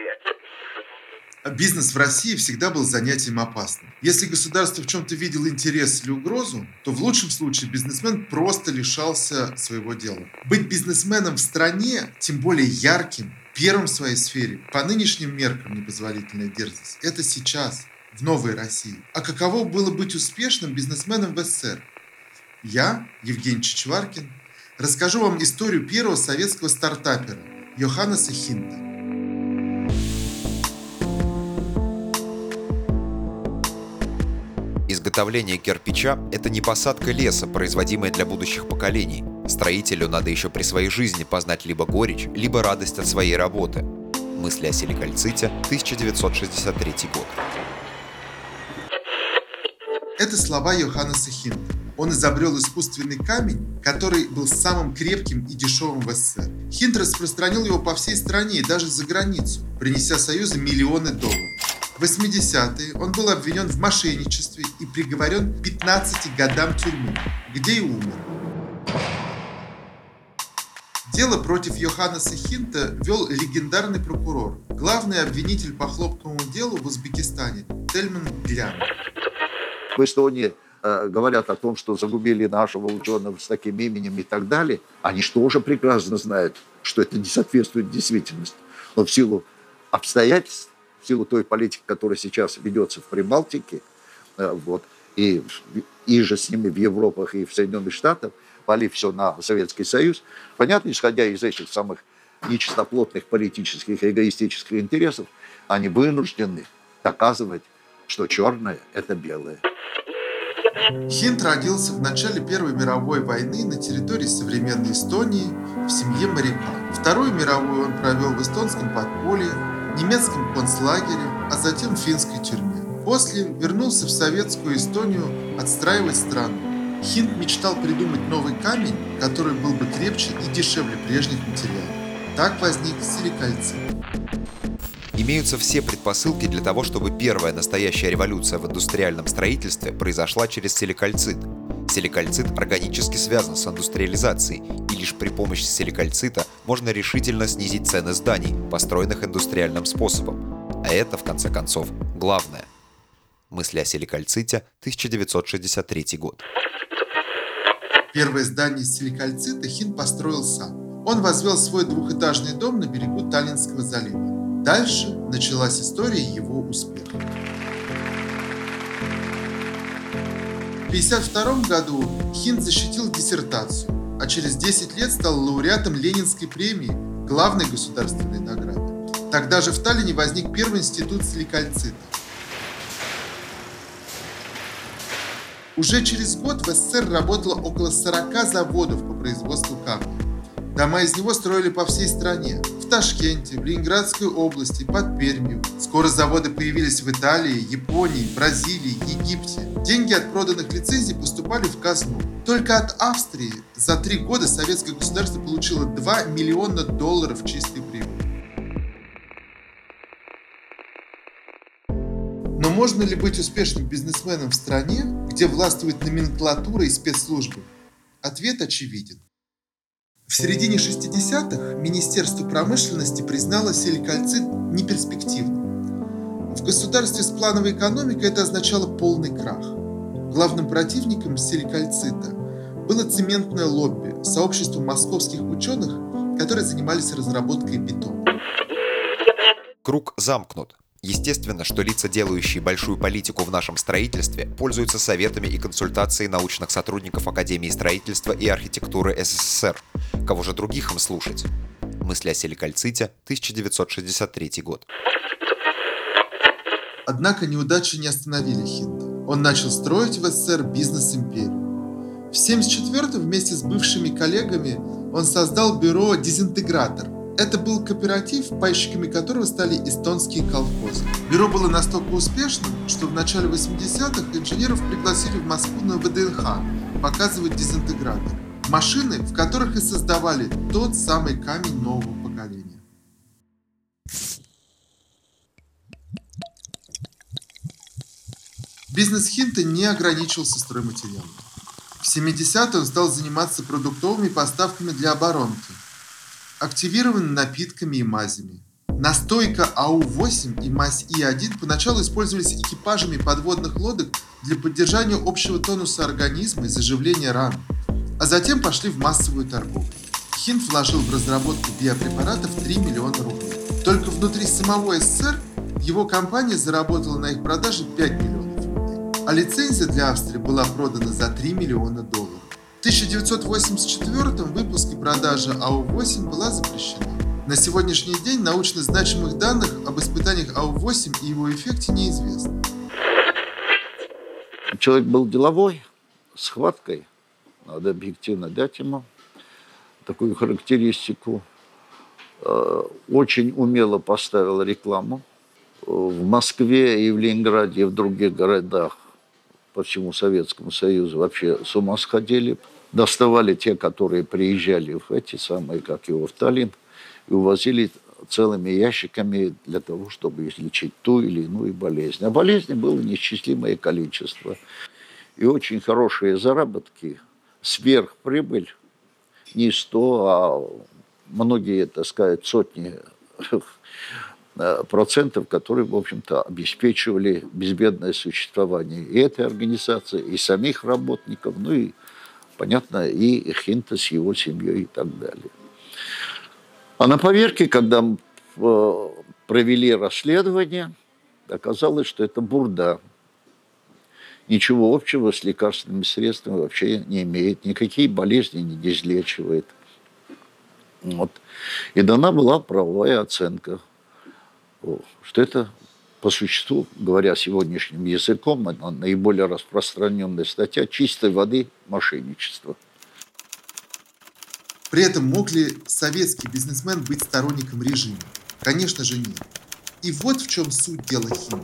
предприятия. Бизнес в России всегда был занятием опасным. Если государство в чем-то видело интерес или угрозу, то в лучшем случае бизнесмен просто лишался своего дела. Быть бизнесменом в стране, тем более ярким, первым в своей сфере, по нынешним меркам непозволительная дерзость. Это сейчас, в новой России. А каково было быть успешным бизнесменом в СССР? Я, Евгений Чичваркин, расскажу вам историю первого советского стартапера Йоханнеса Хинта. Изготовление кирпича – это не посадка леса, производимая для будущих поколений. Строителю надо еще при своей жизни познать либо горечь, либо радость от своей работы. Мысли о силикальците, 1963 год. Это слова Йоханнеса Хинта. Он изобрел искусственный камень, который был самым крепким и дешевым в СССР. Хинт распространил его по всей стране и даже за границу, принеся Союзу миллионы долларов. В 80-е он был обвинен в мошенничестве и приговорен к 15 годам тюрьмы, где и умер. Дело против Йоханнеса Хинта вел легендарный прокурор, главный обвинитель по хлопковому делу в Узбекистане Тельман Глян. В Эстонии э, говорят о том, что загубили нашего ученого с таким именем и так далее. Они что уже прекрасно знают, что это не соответствует действительности. Но в силу обстоятельств в силу той политики, которая сейчас ведется в Прибалтике, э, вот, и, и же с ними в Европах и в Соединенных Штатах, полив все на Советский Союз, понятно, исходя из этих самых нечистоплотных политических и эгоистических интересов, они вынуждены доказывать, что черное – это белое. Хинт родился в начале Первой мировой войны на территории современной Эстонии в семье моряка. Вторую мировую он провел в эстонском подполье, немецком концлагере, а затем в финской тюрьме. После вернулся в советскую Эстонию отстраивать страну. Хинт мечтал придумать новый камень, который был бы крепче и дешевле прежних материалов. Так возник силикальцит. Имеются все предпосылки для того, чтобы первая настоящая революция в индустриальном строительстве произошла через силикальцит. Силикальцит органически связан с индустриализацией, и лишь при помощи силикальцита можно решительно снизить цены зданий, построенных индустриальным способом. А это, в конце концов, главное. Мысли о силикальците, 1963 год. Первое здание силикальцита Хин построил сам. Он возвел свой двухэтажный дом на берегу Таллинского залива. Дальше началась история его успеха. 1952 году Хин защитил диссертацию а через 10 лет стал лауреатом Ленинской премии, главной государственной награды. Тогда же в Таллине возник первый институт силикальцита. Уже через год в СССР работало около 40 заводов по производству камня. Дома из него строили по всей стране. В Ташкенте, в Ленинградской области, под Пермью. Скоро заводы появились в Италии, Японии, Бразилии, Египте. Деньги от проданных лицензий поступали в казну. Только от Австрии за три года советское государство получило 2 миллиона долларов чистой прибыли. Но можно ли быть успешным бизнесменом в стране, где властвует номенклатура и спецслужбы? Ответ очевиден. В середине 60-х Министерство промышленности признало силикальцит неперспективным. В государстве с плановой экономикой это означало полный крах. Главным противником силикальцита было цементное лобби, сообщество московских ученых, которые занимались разработкой бетона. Круг замкнут. Естественно, что лица, делающие большую политику в нашем строительстве, пользуются советами и консультацией научных сотрудников Академии строительства и архитектуры СССР. Кого же других им слушать? Мысли о силикальците, 1963 год. Однако неудачи не остановили Хинта. Он начал строить в СССР бизнес-империю. В 1974 вместе с бывшими коллегами он создал бюро «Дезинтегратор». Это был кооператив, пайщиками которого стали эстонские колхозы. Бюро было настолько успешным, что в начале 80-х инженеров пригласили в Москву на ВДНХ показывать дезинтегратор. Машины, в которых и создавали тот самый камень нового поколения. Бизнес Хинта не ограничился стройматериалами. В 70-е он стал заниматься продуктовыми поставками для оборонки, активирован напитками и мазями. Настойка АУ-8 и мазь И-1 поначалу использовались экипажами подводных лодок для поддержания общего тонуса организма и заживления ран, а затем пошли в массовую торговлю. Хинт вложил в разработку биопрепаратов 3 миллиона рублей. Только внутри самого СССР его компания заработала на их продаже 5 миллионов рублей, а лицензия для Австрии была продана за 3 миллиона долларов. В 1984 выпуск и продажа АУ-8 была запрещена. На сегодняшний день научно значимых данных об испытаниях АУ-8 и его эффекте неизвестно. Человек был деловой, с хваткой. Надо объективно дать ему такую характеристику. Э, очень умело поставил рекламу. В Москве и в Ленинграде и в других городах по всему Советскому Союзу вообще с ума сходили. Доставали те, которые приезжали в эти самые, как его, в Таллин, и увозили целыми ящиками для того, чтобы излечить ту или иную болезнь. А болезней было неисчислимое количество. И очень хорошие заработки, сверхприбыль, не сто, а многие, так сказать, сотни процентов, которые, в общем-то, обеспечивали безбедное существование и этой организации, и самих работников, ну и, понятно, и Хинта с его семьей и так далее. А на поверке, когда э, провели расследование, оказалось, что это бурда. Ничего общего с лекарственными средствами вообще не имеет, никакие болезни не излечивает. Вот. И дана была правовая оценка, что это по существу, говоря сегодняшним языком, наиболее распространенная статья чистой воды мошенничества. При этом мог ли советский бизнесмен быть сторонником режима? Конечно же нет. И вот в чем суть дела Хим.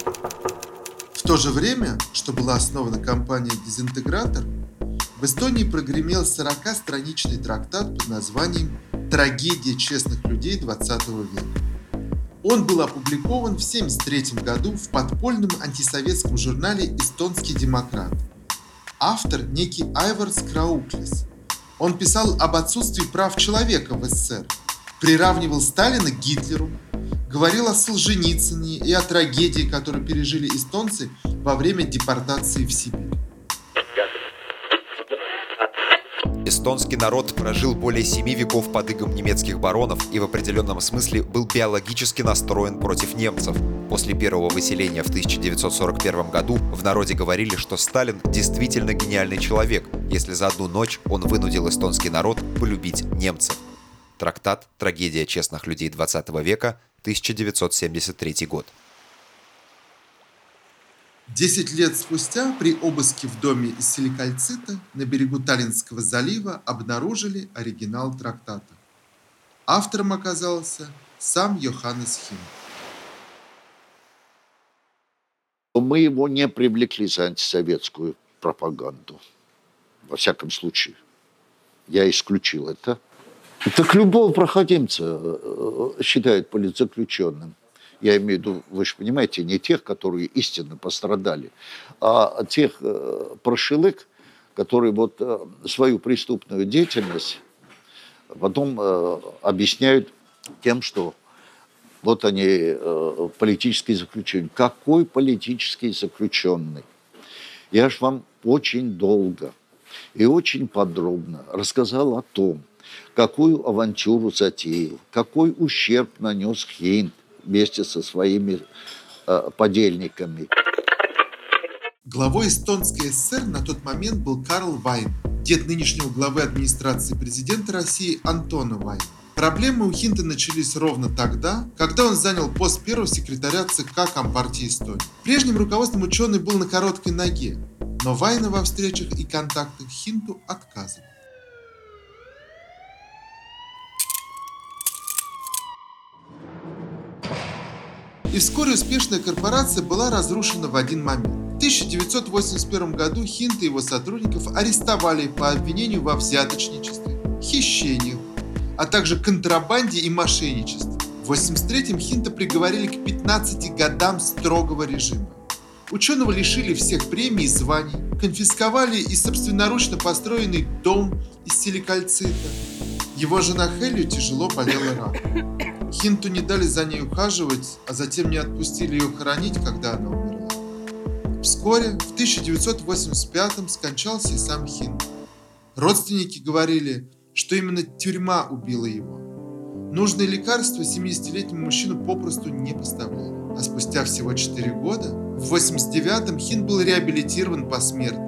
В то же время, что была основана компания «Дезинтегратор», в Эстонии прогремел 40-страничный трактат под названием «Трагедия честных людей 20 века». Он был опубликован в 1973 году в подпольном антисоветском журнале «Эстонский демократ». Автор некий Айварс Крауклис – он писал об отсутствии прав человека в СССР, приравнивал Сталина к Гитлеру, говорил о Солженицыне и о трагедии, которую пережили эстонцы во время депортации в Сибирь. Эстонский народ прожил более семи веков под игом немецких баронов и в определенном смысле был биологически настроен против немцев. После первого выселения в 1941 году в народе говорили, что Сталин действительно гениальный человек, если за одну ночь он вынудил эстонский народ полюбить немцев. Трактат «Трагедия честных людей 20 века», 1973 год. Десять лет спустя при обыске в доме из силикальцита на берегу Таллинского залива обнаружили оригинал трактата. Автором оказался сам Йоханнес Хим. Мы его не привлекли за антисоветскую пропаганду. Во всяком случае. Я исключил это. Так любого проходимца э, считают политзаключенным – я имею в виду, вы же понимаете, не тех, которые истинно пострадали, а тех э, прошелык, которые вот э, свою преступную деятельность потом э, объясняют тем, что вот они, политические заключенные. Какой политический заключенный? Я же вам очень долго и очень подробно рассказал о том, какую авантюру затеял, какой ущерб нанес Хейнт, вместе со своими э, подельниками. Главой эстонской ССР на тот момент был Карл Вайн, дед нынешнего главы администрации президента России Антона Вайна. Проблемы у Хинта начались ровно тогда, когда он занял пост первого секретаря ЦК Компартии Эстонии. Прежним руководством ученый был на короткой ноге, но Вайна во встречах и контактах Хинту отказывал. И вскоре успешная корпорация была разрушена в один момент. В 1981 году Хинт и его сотрудников арестовали по обвинению во взяточничестве, хищении, а также контрабанде и мошенничестве. В 1983-м Хинта приговорили к 15 годам строгого режима. Ученого лишили всех премий и званий, конфисковали и собственноручно построенный дом из силикальцита. Его жена Хелли тяжело болела раком. Хинту не дали за ней ухаживать, а затем не отпустили ее хоронить, когда она умерла. Вскоре, в 1985-м, скончался и сам Хинт. Родственники говорили, что именно тюрьма убила его. Нужные лекарства 70-летнему мужчину попросту не поставляли. А спустя всего 4 года, в 89-м, Хин был реабилитирован посмертно.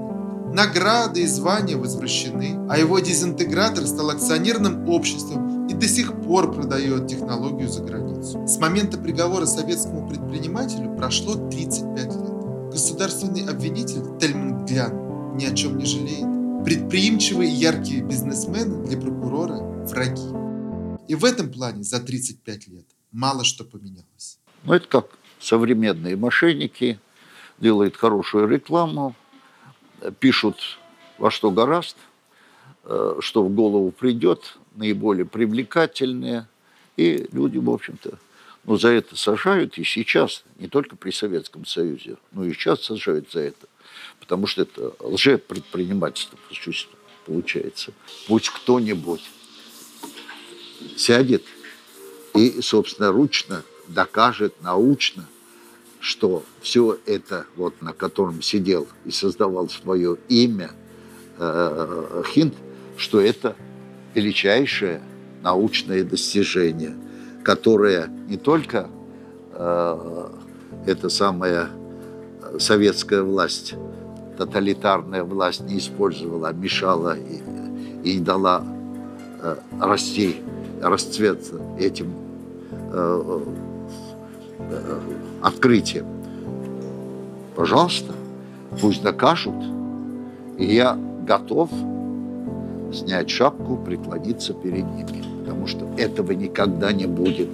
Награды и звания возвращены, а его дезинтегратор стал акционерным обществом и до сих пор продает технологию за границу. С момента приговора советскому предпринимателю прошло 35 лет. Государственный обвинитель Тельман Глян ни о чем не жалеет. Предприимчивые яркие бизнесмены для прокурора – враги. И в этом плане за 35 лет мало что поменялось. Ну, это как современные мошенники делают хорошую рекламу, пишут во что гораст, э, что в голову придет, наиболее привлекательные, и люди, в общем-то, ну, за это сажают и сейчас, не только при Советском Союзе, но и сейчас сажают за это, потому что это лжепредпринимательство получается. Пусть кто-нибудь сядет и собственноручно докажет научно, что все это, вот, на котором сидел и создавал свое имя э, Хинт, что это величайшее научное достижение, которое не только э, эта самая советская власть, тоталитарная власть не использовала, а мешала и, и дала э, расти, расцвет этим э, открытием. Пожалуйста, пусть докажут, и я готов снять шапку, преклониться перед ними, потому что этого никогда не будет.